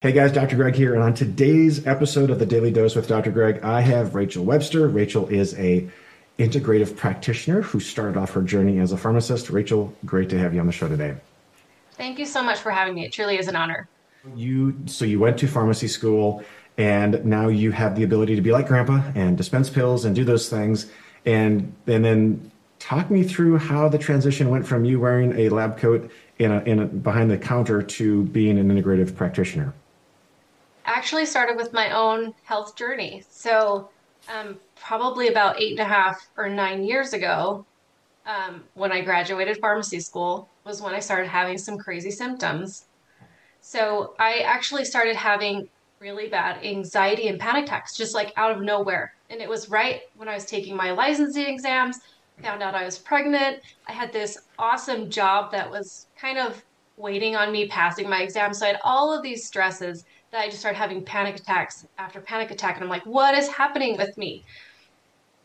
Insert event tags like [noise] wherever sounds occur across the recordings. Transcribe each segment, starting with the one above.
Hey guys, Dr. Greg here, and on today's episode of the Daily Dose with Dr. Greg, I have Rachael Webster. Rachael is a integrative practitioner who started off her journey as a pharmacist. Rachael, great to have you on the show today. Thank you so much for having me. It truly is an honor. You so you went to pharmacy school and now you have the ability to be like grandpa and dispense pills and do those things and and then talk me through how the transition went from you wearing a lab coat in a, in a, behind the counter to being an integrative practitioner actually started with my own health journey. So, um, probably about eight and a half or nine years ago, um, when I graduated pharmacy school, was when I started having some crazy symptoms. So, I actually started having really bad anxiety and panic attacks just like out of nowhere. And it was right when I was taking my licensing exams, found out I was pregnant. I had this awesome job that was kind of waiting on me passing my exam. So I had all of these stresses that I just started having panic attacks after panic attack. And I'm like, what is happening with me?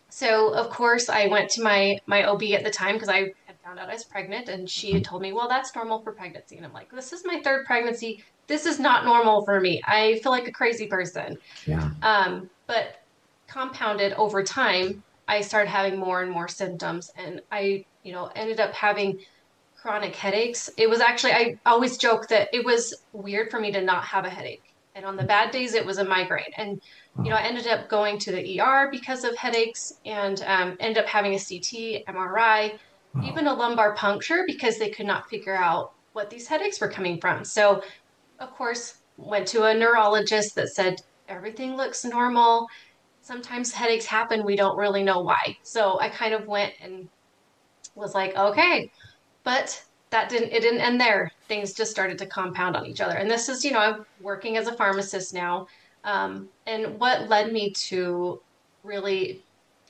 So of course I went to my my OB at the time because I had found out I was pregnant and she had told me, well, that's normal for pregnancy. And I'm like, this is my third pregnancy. This is not normal for me. I feel like a crazy person. Yeah. Um, but compounded over time, I started having more and more symptoms and I, you know, ended up having chronic headaches. It was actually I always joke that it was weird for me to not have a headache and on the bad days it was a migraine. And you know i ended up going to the er because of headaches and um, ended up having a ct mri wow. even a lumbar puncture because they could not figure out what these headaches were coming from. So of course went to a neurologist that said everything looks normal. Sometimes headaches happen. We don't really know why. So i kind of went and was like okay. But that didn't it didn't end there. Things just started to compound on each other. And this is you know i'm working as a pharmacist now um, and what led me to really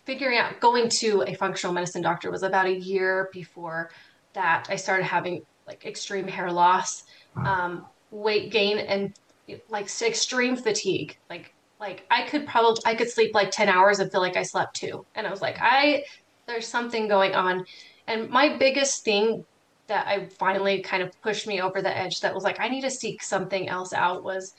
figuring out going to a functional medicine doctor was about a year before that i started having like extreme hair loss um, weight gain and like extreme fatigue. Like like i could probably i could sleep like 10 hours and feel like i slept two and i was like i there's something going on. And my biggest thing that I finally kind of pushed me over the edge that was like, I need to seek something else out was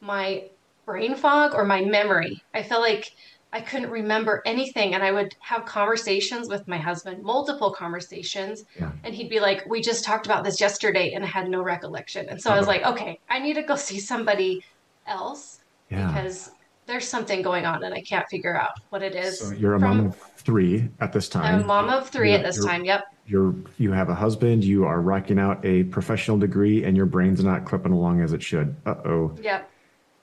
my brain fog or my memory. I felt like I couldn't remember anything. And I would have conversations with my husband, multiple conversations. Yeah. And he'd be like, We just talked about this yesterday. And I had no recollection. And so I was like, Okay, I need to go [laughs] see somebody else yeah. because there's something going on and I can't figure out what it is. So you're a from, mom of three at this time. I'm a mom of 3 at this time. Yep you're you have a husband, you are rocking out a professional degree, and your brain's not clipping along as it should. Uh oh. Yep.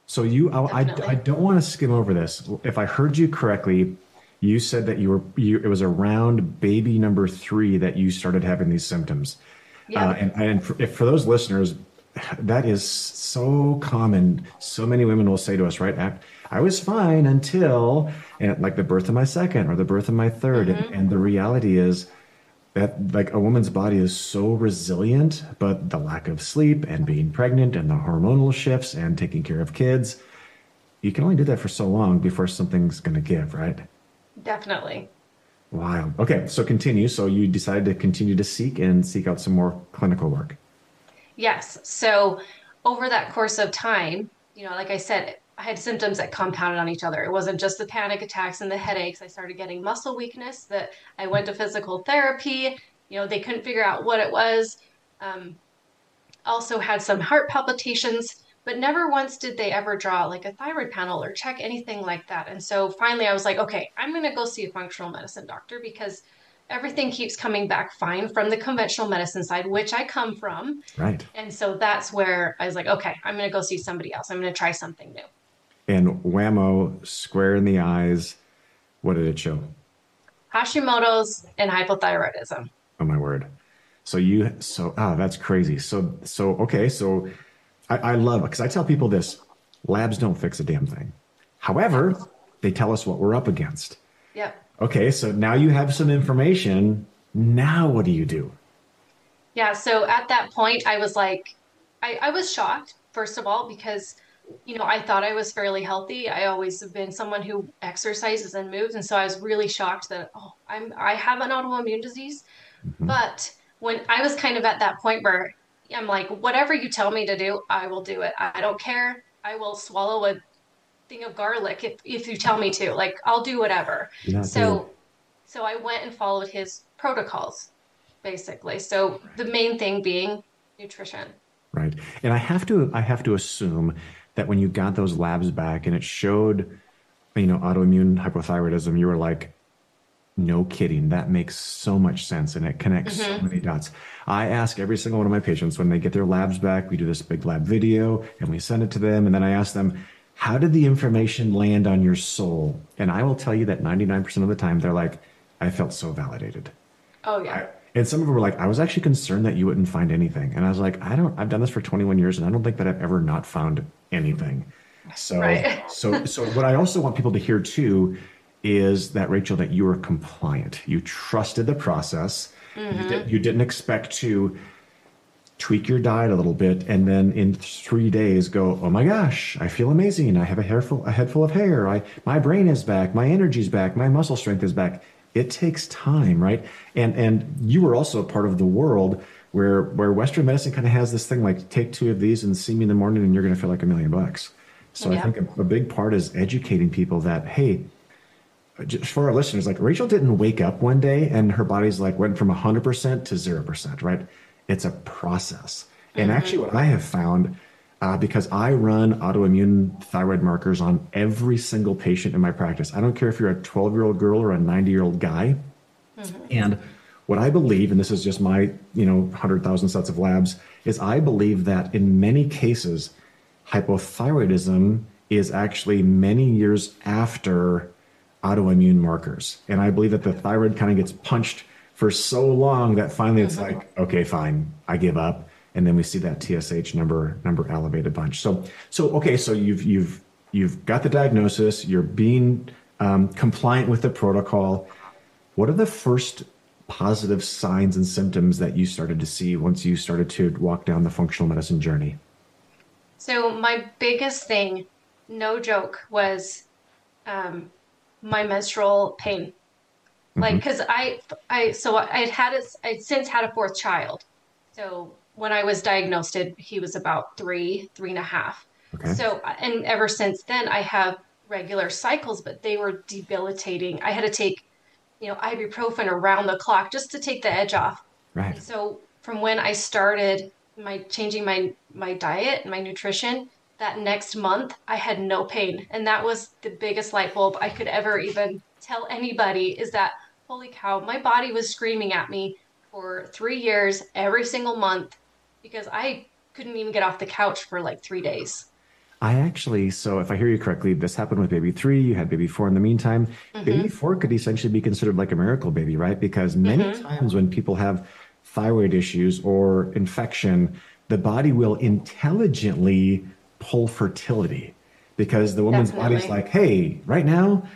So you, I, I, I don't want to skim over this. If I heard you correctly, you said that you were you it was around baby number three that you started having these symptoms. Yeah. Uh, and and for, if, for those listeners, that is so common. So many women will say to us, right? I was fine until and like the birth of my second or the birth of my 3rd mm-hmm. and, and the reality is that like a woman's body is so resilient, but the lack of sleep and being pregnant and the hormonal shifts and taking care of kids, you can only do that for so long before something's going to give, right? Definitely. Wow. Okay, so continue. So you decided to continue to seek and seek out some more clinical work. Yes. So over that course of time, you know, like I said, I had symptoms that compounded on each other. It wasn't just the panic attacks and the headaches. I started getting muscle weakness that I went to physical therapy. You know, they couldn't figure out what it was. Um, also had some heart palpitations, but never once did they ever draw like a thyroid panel or check anything like that. And so finally I was like, okay, I'm going to go see a functional medicine doctor because everything keeps coming back fine from the conventional medicine side, which I come from. Right. And so that's where I was like, okay, I'm going to go see somebody else. I'm going to try something new and whammo, square in the eyes. What did it show? Hashimoto's and hypothyroidism. Oh my word. So you so ah that's crazy. So so okay, so I, I love it because I tell people this labs don't fix a damn thing. However, they tell us what we're up against. Yep. Okay, so now you have some information. Now what do you do? Yeah, so at that point I was like I, I was shocked, first of all, because you know, I thought I was fairly healthy. I always have been someone who exercises and moves, and so I was really shocked that oh, I'm I have an autoimmune disease. Mm-hmm. But when I was kind of at that point where I'm like, whatever you tell me to do, I will do it. I don't care I will swallow a thing of garlic if, if you tell me to. Like I'll do whatever. So so I went and followed his protocols, basically. So the main thing being nutrition. Right. And I have to I have to assume that when you got those labs back and it showed, you know, autoimmune hypothyroidism, you were like, no kidding. That makes so much sense and it connects mm-hmm. so many dots. I ask every single one of my patients when they get their labs back, we do this big lab video and we send it to them. And then I ask them, how did the information land on your soul? And I will tell you that 99% of the time, they're like, I felt so validated. Oh, yeah. And some of them were like, I was actually concerned that you wouldn't find anything. And I was like, I don't, I've done this for 21 years and I don't think that I've ever not found anything. So, right. [laughs] so, so what I also want people to hear too is that Rachael, that you were compliant. You trusted the process. Mm-hmm. You, did, you didn't expect to tweak your diet a little bit, and then in three days go, oh my gosh, I feel amazing. I have a hair full, a head full of hair. I, my brain is back. My energy's back. My muscle strength is back. It takes time, right? And and you were also a part of the world where where Western medicine kind of has this thing like take two of these and see me in the morning, and you're going to feel like a million bucks. So yeah. I think a, a big part is educating people that hey, just for our listeners, like Rachael didn't wake up one day and her body's like went from 100% to 0%, right? It's a process. And mm-hmm. actually, what I have found, uh, because I run autoimmune thyroid markers on every single patient in my practice, I don't care if you're a 12 year old girl or a 90 year old guy. Mm-hmm. And what I believe, and this is just my, you know, 100,000 sets of labs, is I believe that in many cases, hypothyroidism is actually many years after autoimmune markers. And I believe that the thyroid kind of gets punched for so long that finally it's mm-hmm. like, okay, fine, I give up. And then we see that TSH number number elevate a bunch. So so okay, so you've you've you've got the diagnosis, you're being um, compliant with the protocol. What are the first positive signs and symptoms that you started to see once you started to walk down the functional medicine journey? So my biggest thing, no joke, was um, my menstrual pain like because mm-hmm. i i so i had had it i'd since had a fourth child so when i was diagnosed he was about three three and a half. Okay. so uh, and ever since then i have regular cycles but they were debilitating. I had to take you know ibuprofen around the clock just to take the edge off. Right. And so from when i started my changing my my diet and my nutrition that next month i had no pain. And that was the biggest light bulb i could ever even tell anybody is that holy cow, my body was screaming at me for three years, every single month, because I couldn't even get off the couch for like three days. I actually, so if I hear you correctly, this happened with baby three, you had baby four in the meantime. Mm-hmm. Baby four could essentially be considered like a miracle baby, right? Because many mm-hmm. times when people have thyroid issues or infection, the body will intelligently pull fertility because the woman's Definitely. body's like, hey, right now,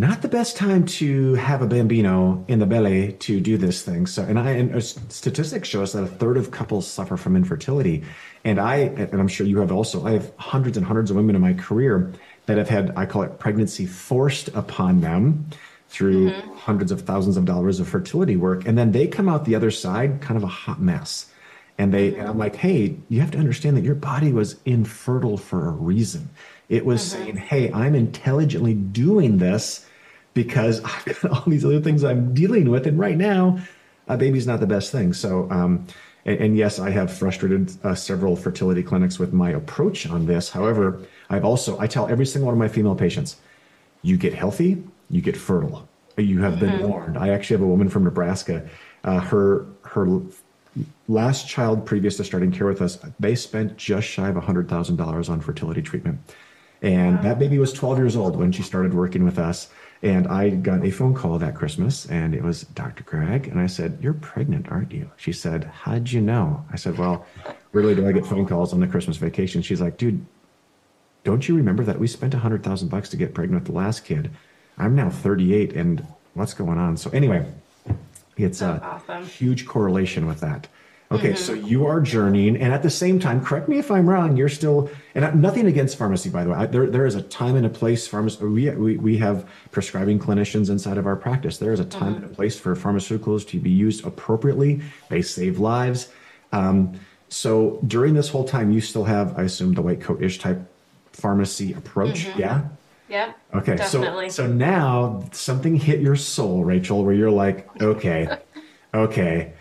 not the best time to have a bambino in the belly to do this thing. So, and I and statistics show us that a third of couples suffer from infertility, and I and I'm sure you have also. I have hundreds and hundreds of women in my career that have had I call it pregnancy forced upon them through mm-hmm. hundreds of thousands of dollars of fertility work, and then they come out the other side kind of a hot mess. And they, and I'm like, hey, you have to understand that your body was infertile for a reason. It was mm-hmm. saying, hey, I'm intelligently doing this because [laughs] I've got all these other things I'm dealing with. And right now, a baby's not the best thing. So, um, and, and, yes, I have frustrated uh, several fertility clinics with my approach on this. However, I've also, I tell every single one of my female patients, you get healthy, you get fertile. You have been mm-hmm. warned. I actually have a woman from Nebraska. Uh, her her last child previous to starting care with us, they spent just shy of $100,000 on fertility treatment. And wow. that baby was 12 years old when she started working with us. And I got a phone call that Christmas and it was Dr. Greg. And I said, You're pregnant, aren't you? She said, How'd you know? I said, Well, rarely do I get phone calls on the Christmas vacation. She's like, Dude, don't you remember that we spent a hundred thousand bucks to get pregnant with the last kid? I'm now 38 and what's going on? So anyway, it's a awesome. huge correlation with that. Okay, mm-hmm. so you are journeying, and at the same time, correct me if I'm wrong. You're still, and nothing against pharmacy, by the way. I, there, there is a time and a place. Pharmacy, we, we we have prescribing clinicians inside of our practice. There is a time mm-hmm. and a place for pharmaceuticals to be used appropriately. They save lives. Um, So during this whole time, you still have, I assume, the white coat ish type pharmacy approach. Mm-hmm. Yeah. Yeah. Okay. Definitely. So so now something hit your soul, Rachael, where you're like, okay, okay.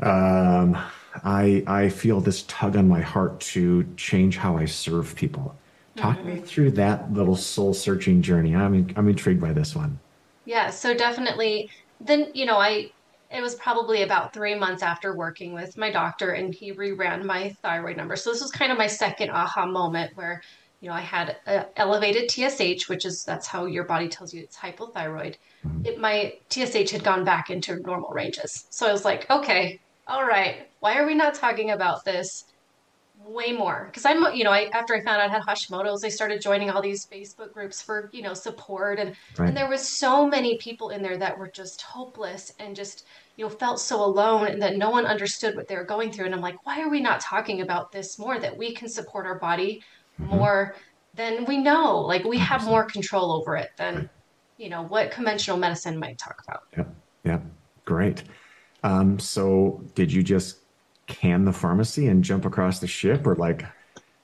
Um, I I feel this tug on my heart to change how I serve people. Talk mm-hmm. me through that little soul searching journey. I'm I'm intrigued by this one. Yeah. So definitely. Then you know I it was probably about three months after working with my doctor and he reran my thyroid number. So this was kind of my second aha moment where, you know, I had elevated TSH, which is that's how your body tells you it's hypothyroid. Mm-hmm. It, my TSH had gone back into normal ranges. So I was like, okay, all right, why are we not talking about this way more because I'm, you know, I after I found out I had Hashimoto's, I started joining all these Facebook groups for, you know, support and right. and there was so many people in there that were just hopeless and just, you know, felt so alone and that no one understood what they were going through. And I'm like, why are we not talking about this more? That we can support our body mm-hmm. more than we know. Like we have more control over it than, you know, what conventional medicine might talk about. Yeah. Yeah. Great. Um, so did you just can the pharmacy and jump across the ship or like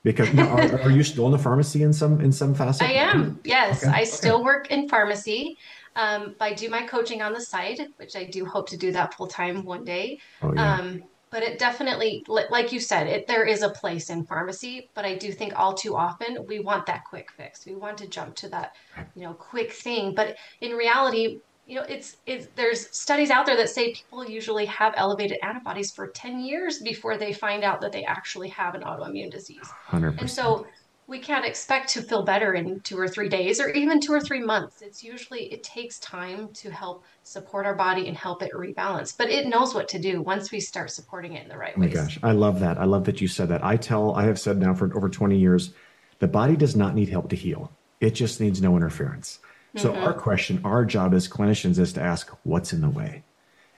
because are, are, you still in the pharmacy in some in some facet? I am yes. Okay. i still okay. work in pharmacy. Um, i do my coaching on the side which i do hope to do that full time one day. Oh, yeah. um, but it definitely like you said it there is a place in pharmacy but i do think all too often we want that quick fix. We want to jump to that you know quick thing. But in reality you know, it's it's there's studies out there that say people usually have elevated antibodies for 10 years before they find out that they actually have an autoimmune disease. 100%. And so we can't expect to feel better in two or three days or even two or three months. It's usually it takes time to help support our body and help it rebalance. But it knows what to do once we start supporting it in the right way. Oh my gosh, I love that. I love that you said that. I tell I have said now for over 20 years, the body does not need help to heal. It just needs no interference. So mm-hmm. our question, our job as clinicians is to ask what's in the way,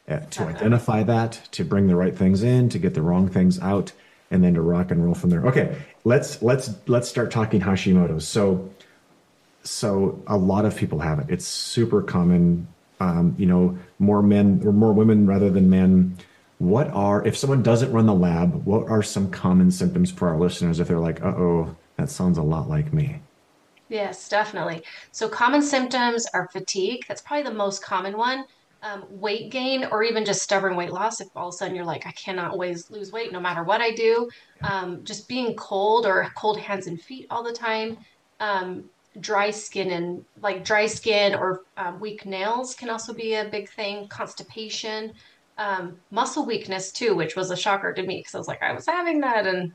uh, to uh-huh. identify that, to bring the right things in, to get the wrong things out, and then to rock and roll from there. Okay, let's let's let's start talking Hashimoto's. So so a lot of people have it. It's super common. Um, you know, more men or more women rather than men. What are if someone doesn't run the lab? What are some common symptoms for our listeners if they're like, "Uh oh, that sounds a lot like me"? Yes, definitely. So common symptoms are fatigue. That's probably the most common one. Um, weight gain or even just stubborn weight loss. If all of a sudden you're like, I cannot always lose weight no matter what I do. Um, just being cold or cold hands and feet all the time. Um, dry skin and like dry skin or um, weak nails can also be a big thing. Constipation, um, muscle weakness too, which was a shocker to me because I was like, I was having that and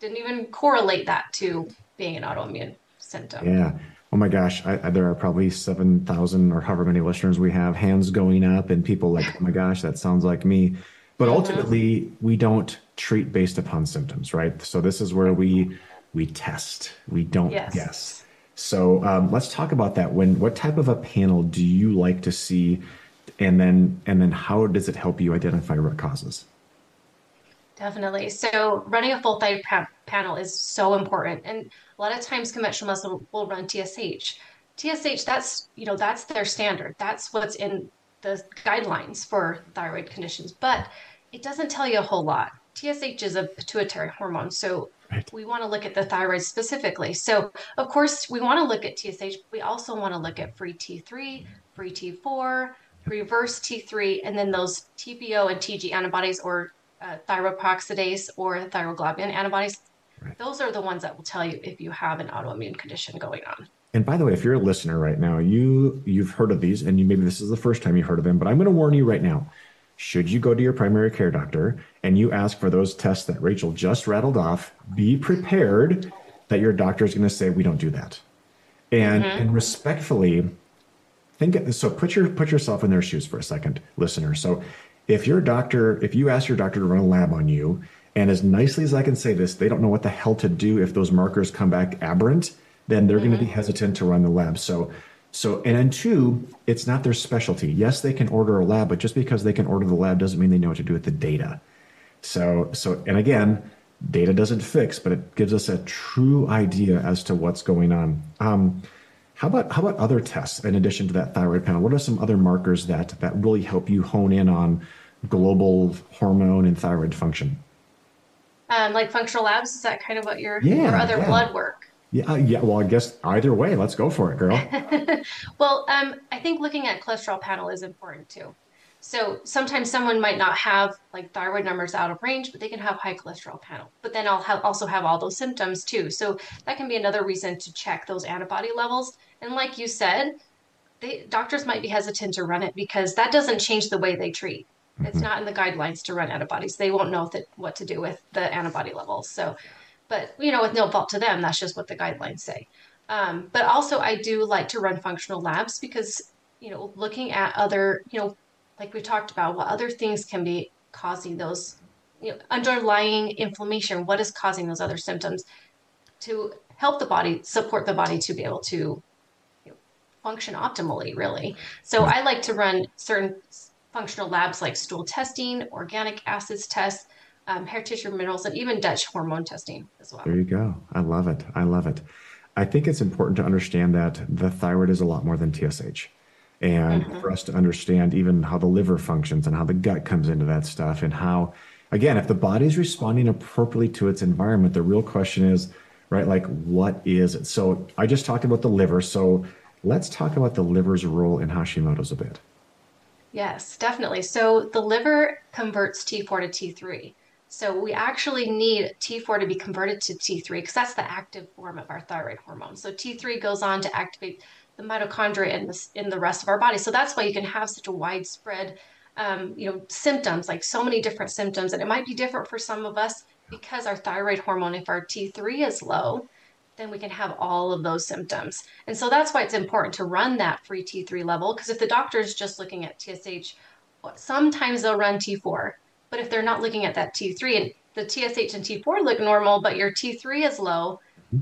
didn't even correlate that to being an autoimmune symptom. Yeah. Oh my gosh, I, I, there are probably 7,000 or however many listeners we have, hands going up, and people like, oh my gosh, that sounds like me. But mm-hmm. ultimately, we don't treat based upon symptoms, right? So this is where we we test, we don't yes. guess. So um, let's talk about that. When what type of a panel do you like to see, and then and then how does it help you identify root causes? Definitely. So running a full thyroid panel is so important. And a lot of times conventional medicine will run TSH. TSH, that's, you know, that's their standard. That's what's in the guidelines for thyroid conditions, but it doesn't tell you a whole lot. TSH is a pituitary hormone. So right. we want to look at the thyroid specifically. So of course we want to look at TSH. But We also want to look at free T3, free T4, reverse T3, and then those TPO and TG antibodies or uh, thyroperoxidase or thyroglobulin antibodies. Right. Those are the ones that will tell you if you have an autoimmune condition going on. And by the way, if you're a listener right now, you you've heard of these, and you maybe this is the first time you heard of them, but I'm going to warn you right now. Should you go to your primary care doctor and you ask for those tests that Rachael just rattled off, be prepared that your doctor is going to say we don't do that, and mm-hmm. and respectfully think. So put your put yourself in their shoes for a second, listener. So if your doctor, if you ask your doctor to run a lab on you, and as nicely as I can say this, they don't know what the hell to do if those markers come back aberrant, then they're mm-hmm. going to be hesitant to run the lab. So, so, and then two, it's not their specialty. Yes, they can order a lab, but just because they can order the lab doesn't mean they know what to do with the data. So, so, and again, data doesn't fix, but it gives us a true idea as to what's going on. Um, how about how about other tests in addition to that thyroid panel? What are some other markers that that really help you hone in on global hormone and thyroid function? Um, like functional labs, is that kind of what you're, yeah, or other yeah. blood work? Yeah, uh, yeah. Well, I guess either way, let's go for it, girl. [laughs] well, um, I think looking at cholesterol panel is important too. So sometimes someone might not have like thyroid numbers out of range, but they can have high cholesterol panel. But then I'll have, also have all those symptoms too. So that can be another reason to check those antibody levels. And like you said, they, doctors might be hesitant to run it because that doesn't change the way they treat. It's not in the guidelines to run antibodies. They won't know that, what to do with the antibody levels. So, but you know, with no fault to them, that's just what the guidelines say. Um, but also, I do like to run functional labs because you know, looking at other, you know, like we talked about, what other things can be causing those, you know, underlying inflammation. What is causing those other symptoms? To help the body support the body to be able to function optimally, really. So I like to run certain functional labs like stool testing, organic acids tests, um, hair tissue minerals, and even Dutch hormone testing as well. There you go. I love it. I love it. I think it's important to understand that the thyroid is a lot more than TSH. And mm-hmm. for us to understand even how the liver functions and how the gut comes into that stuff, and how, again, if the body is responding appropriately to its environment, the real question is, right, like, what is it? So I just talked about the liver. So Let's talk about the liver's role in Hashimoto's a bit. Yes, definitely. So the liver converts T4 to T3. So we actually need T4 to be converted to T3 because that's the active form of our thyroid hormone. So T3 goes on to activate the mitochondria in the, in the rest of our body. So that's why you can have such a widespread, um, you know, symptoms, like so many different symptoms. And it might be different for some of us because our thyroid hormone, if our T3 is low, then we can have all of those symptoms. And so that's why it's important to run that free T3 level. Because if the doctor is just looking at TSH, sometimes they'll run T4. But if they're not looking at that T3 and the TSH and T4 look normal, but your T3 is low,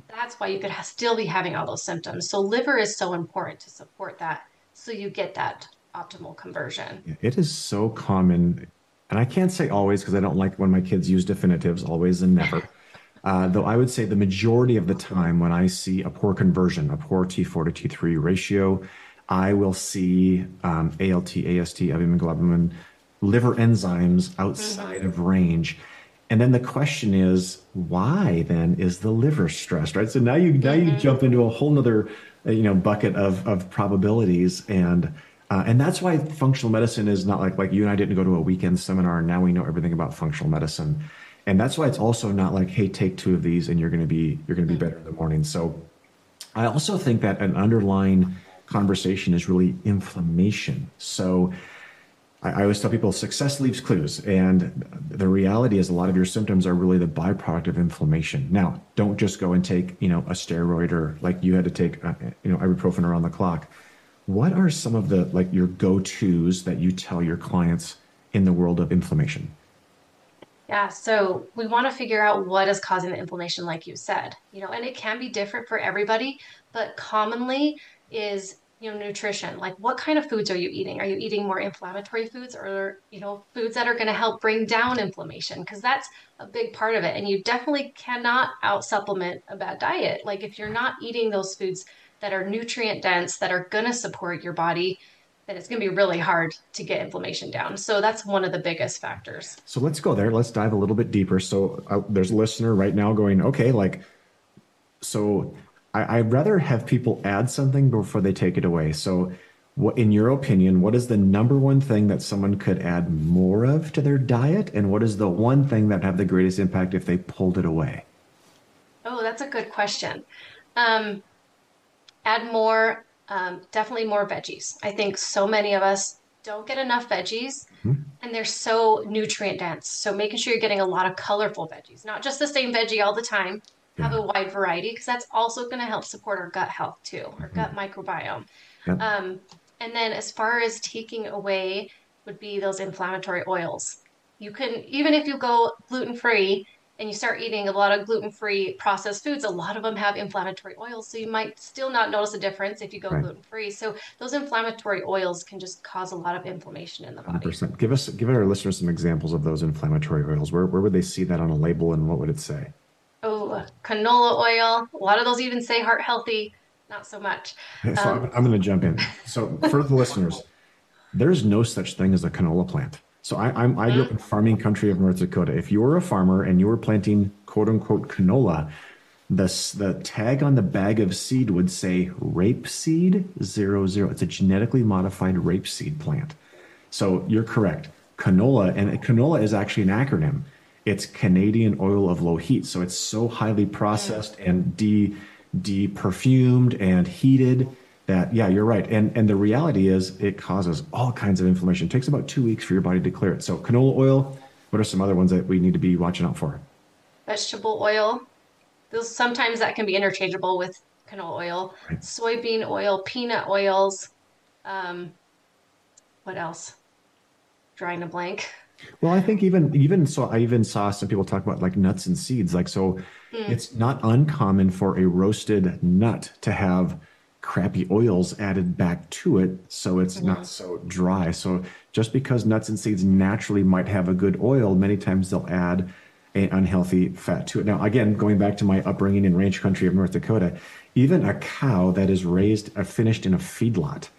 that's why you could still be having all those symptoms. So liver is so important to support that so you get that optimal conversion. It is so common. And I can't say always because I don't like when my kids use definitives, always and never. [laughs] Uh, though I would say the majority of the time when I see a poor conversion, a poor T4 to T3 ratio, I will see um, ALT, AST, globulin, liver enzymes outside of range. And then the question is, why then is the liver stressed, right? So now you now you mm-hmm. jump into a whole nother uh, you know bucket of of probabilities and uh, and that's why functional medicine is not like like you and I didn't go to a weekend seminar and now we know everything about functional medicine and that's why it's also not like hey take two of these and you're going to be you're going to be better in the morning. So i also think that an underlying conversation is really inflammation. So I, I always tell people success leaves clues. And the reality is a lot of your symptoms are really the byproduct of inflammation. Now don't just go and take you know a steroid or like you had to take uh, you know ibuprofen around the clock. What are some of the like your go-to's that you tell your clients in the world of inflammation yeah, so we want to figure out what is causing the inflammation, like you said, you know, and it can be different for everybody, but commonly is, you know, nutrition. Like what kind of foods are you eating? Are you eating more inflammatory foods or, you know, foods that are going to help bring down inflammation? Because that's a big part of it. And you definitely cannot out supplement a bad diet. Like if you're not eating those foods that are nutrient dense, that are going to support your body, then it's going to be really hard to get inflammation down. So that's one of the biggest factors. So let's go there. Let's dive a little bit deeper. So uh, there's a listener right now going, okay, like, so I, I'd rather have people add something before they take it away. So, what, in your opinion, what is the number one thing that someone could add more of to their diet? And what is the one thing that have the greatest impact if they pulled it away? Oh, that's a good question. Um, add more um, definitely more veggies. I think so many of us don't get enough veggies mm-hmm. and they're so nutrient dense. So making sure you're getting a lot of colorful veggies, not just the same veggie all the time. Yeah. Have a wide variety because that's also going to help support our gut health too, our mm-hmm. gut microbiome. Yep. Um, and then as far as taking away would be those inflammatory oils. You can even if you go gluten free, and you start eating a lot of gluten-free processed foods, a lot of them have inflammatory oils. So you might still not notice a difference if you go right. gluten-free. So those inflammatory oils can just cause a lot of inflammation in the body. 100%. Give us, give our listeners some examples of those inflammatory oils. Where, where would they see that on a label and what would it say? Oh, canola oil. A lot of those even say heart healthy. Not so much. So um, I'm, I'm going to jump in. So for the [laughs] listeners, there's no such thing as a canola plant. So I, I'm, I grew up in farming country of North Dakota. If you were a farmer and you were planting quote unquote canola, the, the tag on the bag of seed would say rapeseed zero zero. It's a genetically modified rapeseed plant. So you're correct. Canola, and canola is actually an acronym. It's Canadian oil of low heat. So it's so highly processed mm. and de, de perfumed and heated that, yeah, you're right. And, and the reality is it causes all kinds of inflammation. It takes about two weeks for your body to clear it. So canola oil, what are some other ones that we need to be watching out for? Vegetable oil. Those sometimes that can be interchangeable with canola oil, right. soybean oil, peanut oils. Um, what else? Drawing a blank. Well, I think even even so, I even saw some people talk about like nuts and seeds. Like so, mm. it's not uncommon for a roasted nut to have crappy oils added back to it, so it's mm-hmm. not so dry. So just because nuts and seeds naturally might have a good oil, many times they'll add a unhealthy fat to it. Now, again, going back to my upbringing in range country of North Dakota, even a cow that is raised, uh, finished in a feedlot,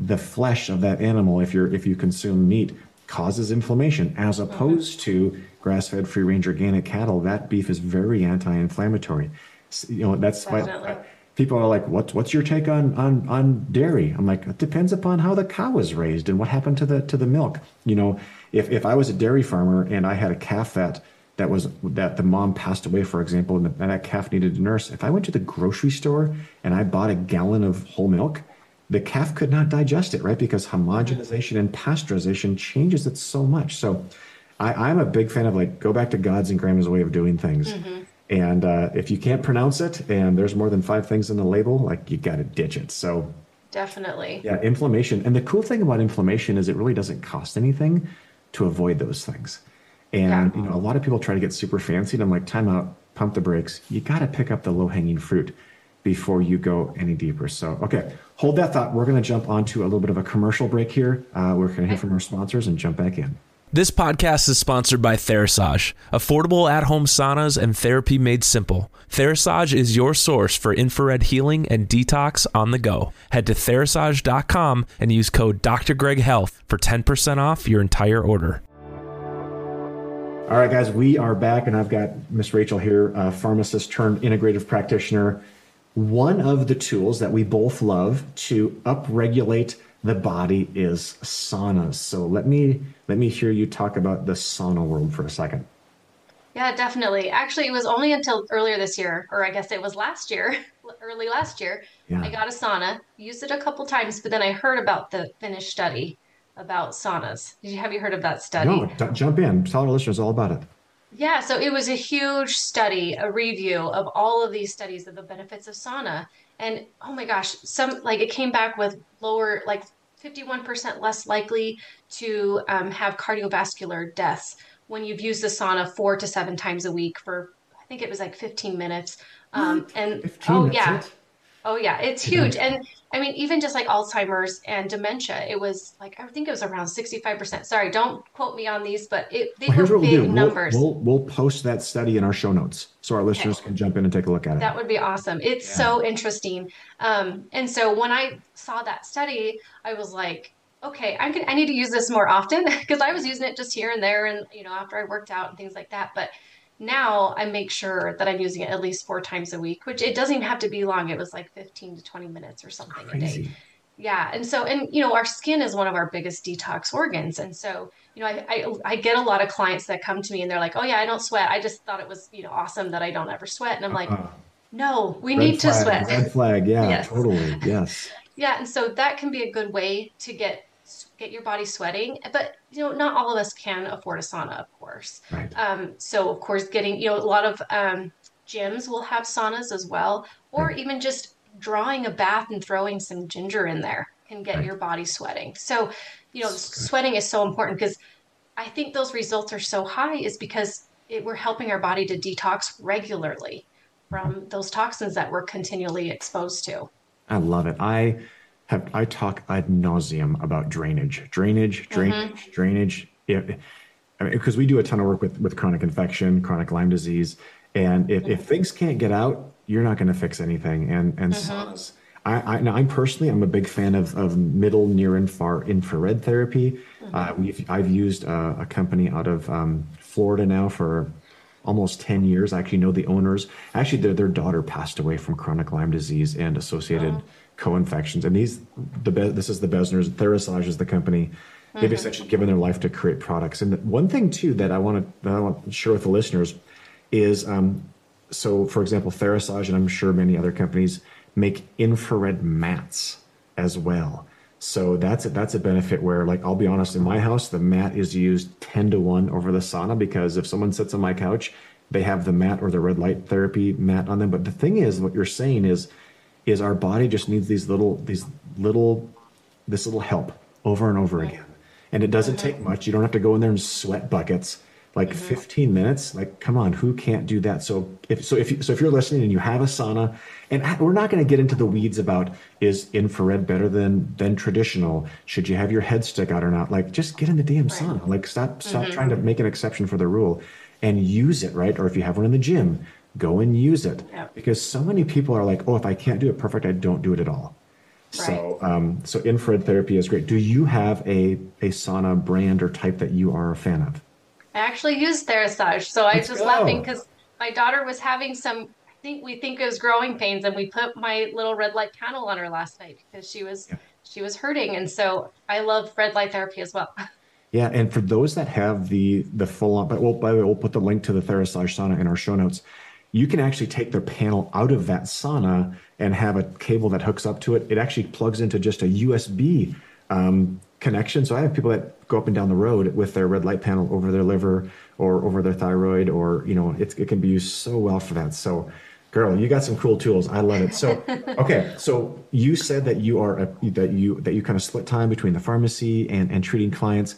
the flesh of that animal, if you're if you consume meat, causes inflammation as mm-hmm. opposed to grass-fed free-range organic cattle that beef is very anti-inflammatory you know that's Definitely. why people are like what's what's your take on on on dairy i'm like it depends upon how the cow was raised and what happened to the to the milk you know if if i was a dairy farmer and i had a calf that that was that the mom passed away for example and, the, and that calf needed a nurse if i went to the grocery store and i bought a gallon of whole milk the calf could not digest it, right? Because homogenization and pasteurization changes it so much. So I, I'm a big fan of like go back to God's and grandma's way of doing things. Mm-hmm. And uh, if you can't pronounce it and there's more than five things in the label, like you got to ditch it. So definitely. Yeah, inflammation. And the cool thing about inflammation is it really doesn't cost anything to avoid those things. And yeah. you know, a lot of people try to get super fancy, and I'm like, time out, pump the brakes. You got to pick up the low hanging fruit before you go any deeper. So, okay, hold that thought. We're going to jump onto a little bit of a commercial break here. Uh, we're going to hear from our sponsors and jump back in. This podcast is sponsored by Therasage, affordable at home saunas and therapy made simple. Therasage is your source for infrared healing and detox on the go. Head to therasage.com and use code Dr. Greg Health for 10% off your entire order. All right, guys, we are back, and I've got Miss Rachael here, a pharmacist turned integrative practitioner one of the tools that we both love to upregulate the body is saunas. So let me let me hear you talk about the sauna world for a second. Yeah, definitely. Actually, it was only until earlier this year, or I guess it was last year, [laughs] early last year, yeah. I got a sauna, used it a couple times, but then I heard about the Finnish study about saunas. Did you have you heard of that study? No, d- jump in. Tell our listeners all about it. Yeah, so it was a huge study, a review of all of these studies of the benefits of sauna. And oh my gosh, some like it came back with lower, like 51% less likely to um, have cardiovascular deaths when you've used the sauna four to seven times a week for, I think it was like 15 minutes. Um, and oh, yeah. It? Oh yeah, it's huge. And I mean, even just like Alzheimer's and dementia, it was like I think it was around sixty-five percent. Sorry, don't quote me on these, but it they well, were big we'll numbers. We'll, we'll, we'll post that study in our show notes so our listeners okay. can jump in and take a look at it. That would be awesome. It's yeah. so interesting. Um, and so when I saw that study, I was like, okay, I can I need to use this more often [laughs] because I was using it just here and there, and you know after I worked out and things like that, but now I make sure that I'm using it at least four times a week, which it doesn't even have to be long. It was like 15 to 20 minutes or something Crazy. a day. Yeah. And so, and you know, our skin is one of our biggest detox organs. And so, you know, I, I, I get a lot of clients that come to me and they're like, oh yeah, I don't sweat. I just thought it was, you know, awesome that I don't ever sweat. And I'm like, uh-huh. no, we red need flag, to sweat. Red flag. Yeah, [laughs] yes. totally. Yes. [laughs] yeah. And so that can be a good way to get get your body sweating. But you know, not all of us can afford a sauna, of course. Right. Um, so of course, getting you know a lot of um, gyms will have saunas as well, or right. even just drawing a bath and throwing some ginger in there can get right. your body sweating. So you know, sweating is so important because I think those results are so high is because it, we're helping our body to detox regularly from those toxins that we're continually exposed to. I love it. I have I talk ad nauseum about drainage, drainage, drainage, mm-hmm. drainage. Because I mean, we do a ton of work with with chronic infection, chronic Lyme disease, and if, mm-hmm. if things can't get out, you're not going to fix anything. And and mm-hmm. saunas, I, I now I'm personally I'm a big fan of of middle, near, and far infrared therapy. Mm-hmm. Uh, we've I've used uh, a company out of um, Florida now for almost 10 years. I actually know the owners. Actually, their, their daughter passed away from chronic Lyme disease and associated oh. Co-infections. And these, the this is the Besners. Therasage is the company. Mm-hmm. They've essentially given their life to create products. And one thing too that I want to that I want to share with the listeners is, um, so for example, Therasage and I'm sure many other companies make infrared mats as well. So that's a, that's a benefit where, like, I'll be honest, in my house, the mat is used 10 to 1 over the sauna because if someone sits on my couch, they have the mat or the red light therapy mat on them. But the thing is, what you're saying is, is our body just needs these little, these little, this little help over and over again. And it doesn't take much. You don't have to go in there and sweat buckets like mm-hmm. 15 minutes like come on who can't do that so if so if you, so if you're listening and you have a sauna and we're not going to get into the weeds about is infrared better than than traditional should you have your head stick out or not like just get in the damn sauna like stop stop mm-hmm. trying to make an exception for the rule and use it right or if you have one in the gym go and use it yeah. because so many people are like oh if i can't do it perfect i don't do it at all Right. So, um, so infrared therapy is great. Do you have a a sauna brand or type that you are a fan of? I actually use Therasage. So I was just laughing because my daughter was having some, I think we think it was growing pains, and we put my little red light panel on her last night because she was yeah. she was hurting, and so I love red light therapy as well. [laughs] Yeah, and for those that have the the full on, but well, by the way, we'll put the link to the Therasage sauna in our show notes. You can actually take their panel out of that sauna and have a cable that hooks up to it. It actually plugs into just a USB um, connection. So I have people that go up and down the road with their red light panel over their liver or over their thyroid, or you know, it, it can be used so well for that. So, girl, you got some cool tools. I love it. So, [laughs] okay, so you said that you are a, that you that you kind of split time between the pharmacy and and treating clients.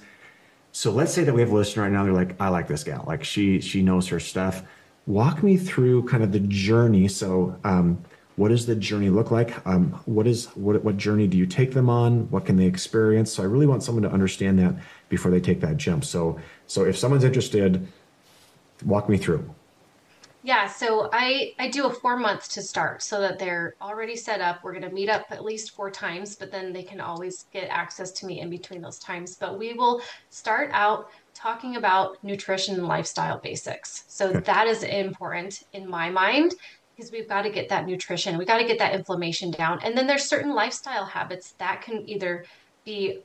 So let's say that we have a listener right now. They're like, I like this gal. Like she she knows her stuff. Walk me through kind of the journey. So. Um, what does the journey look like? Um, what is what what journey do you take them on? What can they experience? So I really want someone to understand that before they take that jump. So so if someone's interested, walk me through. Yeah, so I I do a four months to start so that they're already set up. We're going to meet up at least four times, but then they can always get access to me in between those times. But we will start out talking about nutrition and lifestyle basics. So that is important in my mind because we've got to get that nutrition, we got to get that inflammation down. And then there's certain lifestyle habits that can either be,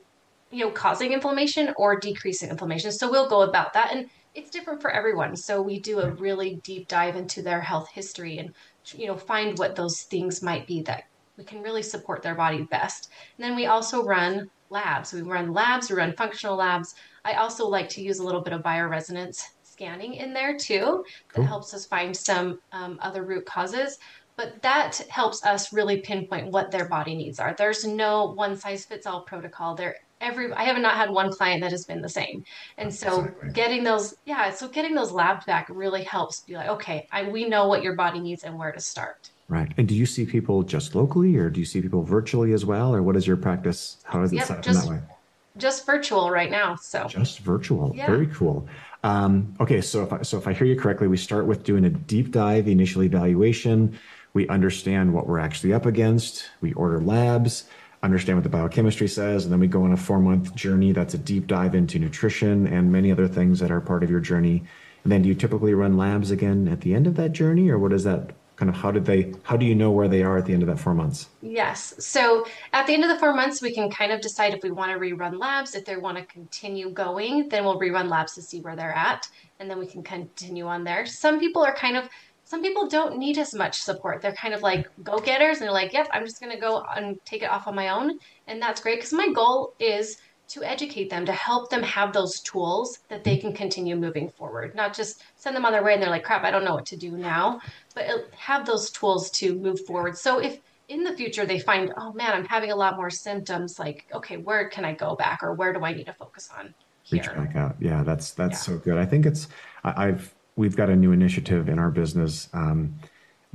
you know, causing inflammation or decreasing inflammation. So we'll go about that. And it's different for everyone. So we do a mm-hmm. really deep dive into their health history and, you know, find what those things might be that we can really support their body best. And then we also run labs. We run labs, we run functional labs. I also like to use a little bit of bioresonance scanning in there too that helps us find some um, other root causes but that helps us really pinpoint what their body needs are there's no one size fits all protocol there every i have not had one client that has been the same and so exactly. getting those yeah so getting those labs back really helps be like okay I, we know what your body needs and where to start right and do you see people just locally or do you see people virtually as well or what is your practice how is it yep, set up just, in that way just virtual right now so just virtual yeah. very cool um, okay, so if I, so if I hear you correctly, we start with doing a deep dive initial evaluation. We understand what we're actually up against. We order labs, understand what the biochemistry says, and then we go on a four month journey. That's a deep dive into nutrition and many other things that are part of your journey. And then do you typically run labs again at the end of that journey, or what is that kind of how did they how do you know where they are at the end of that four months? Yes. So at the end of the four months we can kind of decide if we want to rerun labs. If they want to continue going then we'll rerun labs to see where they're at and then we can continue on there. Some people are kind of some people don't need as much support. They're kind of like go-getters and they're like yep i'm just going to go and take it off on my own and that's great because my goal is to educate them, to help them have those tools that they can continue moving forward, not just send them on their way and they're like, crap, I don't know what to do now, but have those tools to move forward. So if in the future they find, oh man, I'm having a lot more symptoms, like, okay, where can I go back or where do I need to focus on? Here? Reach back out. Yeah, that's that's yeah. so good. I think it's I've we've got a new initiative in our business. Um,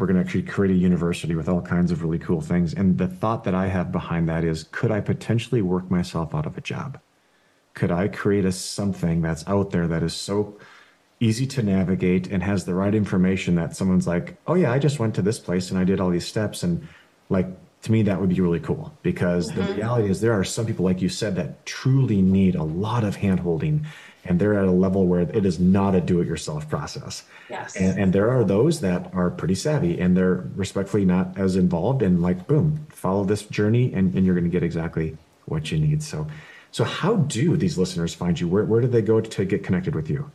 we're going to actually create a university with all kinds of really cool things. And the thought that I have behind that is could I potentially work myself out of a job? Could I create a something that's out there that is so easy to navigate and has the right information that someone's like, oh yeah, I just went to this place and I did all these steps and like to me that would be really cool because mm-hmm. the reality is there are some people like you said that truly need a lot of handholding and they're at a level where it is not a do-it-yourself process. Yes. And, and there are those that are pretty savvy and they're respectfully not as involved and like boom follow this journey and, and you're going to get exactly what you need. So so how do these listeners find you? Where, where do they go to get connected with you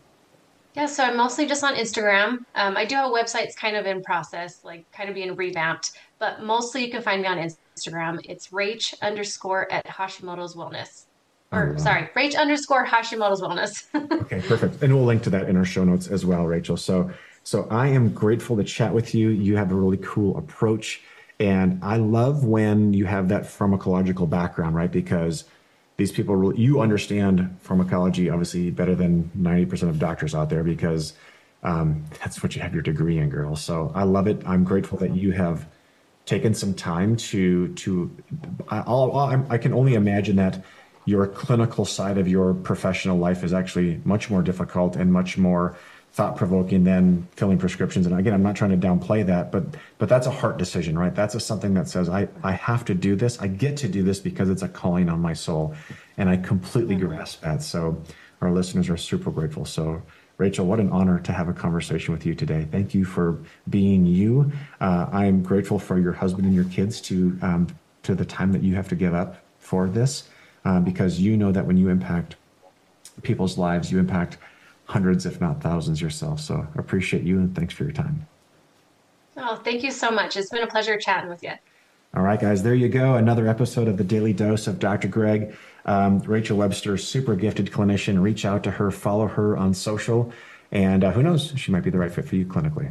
yeah, so I'm mostly just on Instagram. Um, I do have a website; kind of in process, like kind of being revamped. But mostly, you can find me on Instagram. It's Rach underscore at Hashimoto's Wellness. Or sorry, Rach underscore Hashimoto's Wellness. [laughs] okay, perfect. And we'll link to that in our show notes as well, Rachael. So, so I am grateful to chat with you. You have a really cool approach, and I love when you have that pharmacological background, right? Because these people really, you understand pharmacology obviously better than 90% of doctors out there because um, that's what you have your degree in girls so i love it. I'm grateful that you have taken some time to to i i can only imagine that your clinical side of your professional life is actually much more difficult and much more thought provoking than filling prescriptions. And again, I'm not trying to downplay that, but but that's a heart decision, right? That's a, something that says I I have to do this. I get to do this because it's a calling on my soul, and I completely mm-hmm. grasp that. So our listeners are super grateful. So. Rachael, what an honor to have a conversation with you today. Thank you for being you. Uh, I'm grateful for your husband and your kids to um, to the time that you have to give up for this, uh, because you know that when you impact people's lives, you impact hundreds, if not thousands yourself. So appreciate you and thanks for your time. Oh, thank you so much. It's been a pleasure chatting with you. All right, guys, there you go. Another episode of the Daily Dose of Dr. Greg. Um, Rachael Webster, super gifted clinician. Reach out to her, follow her on social, and uh, who knows, she might be the right fit for you clinically.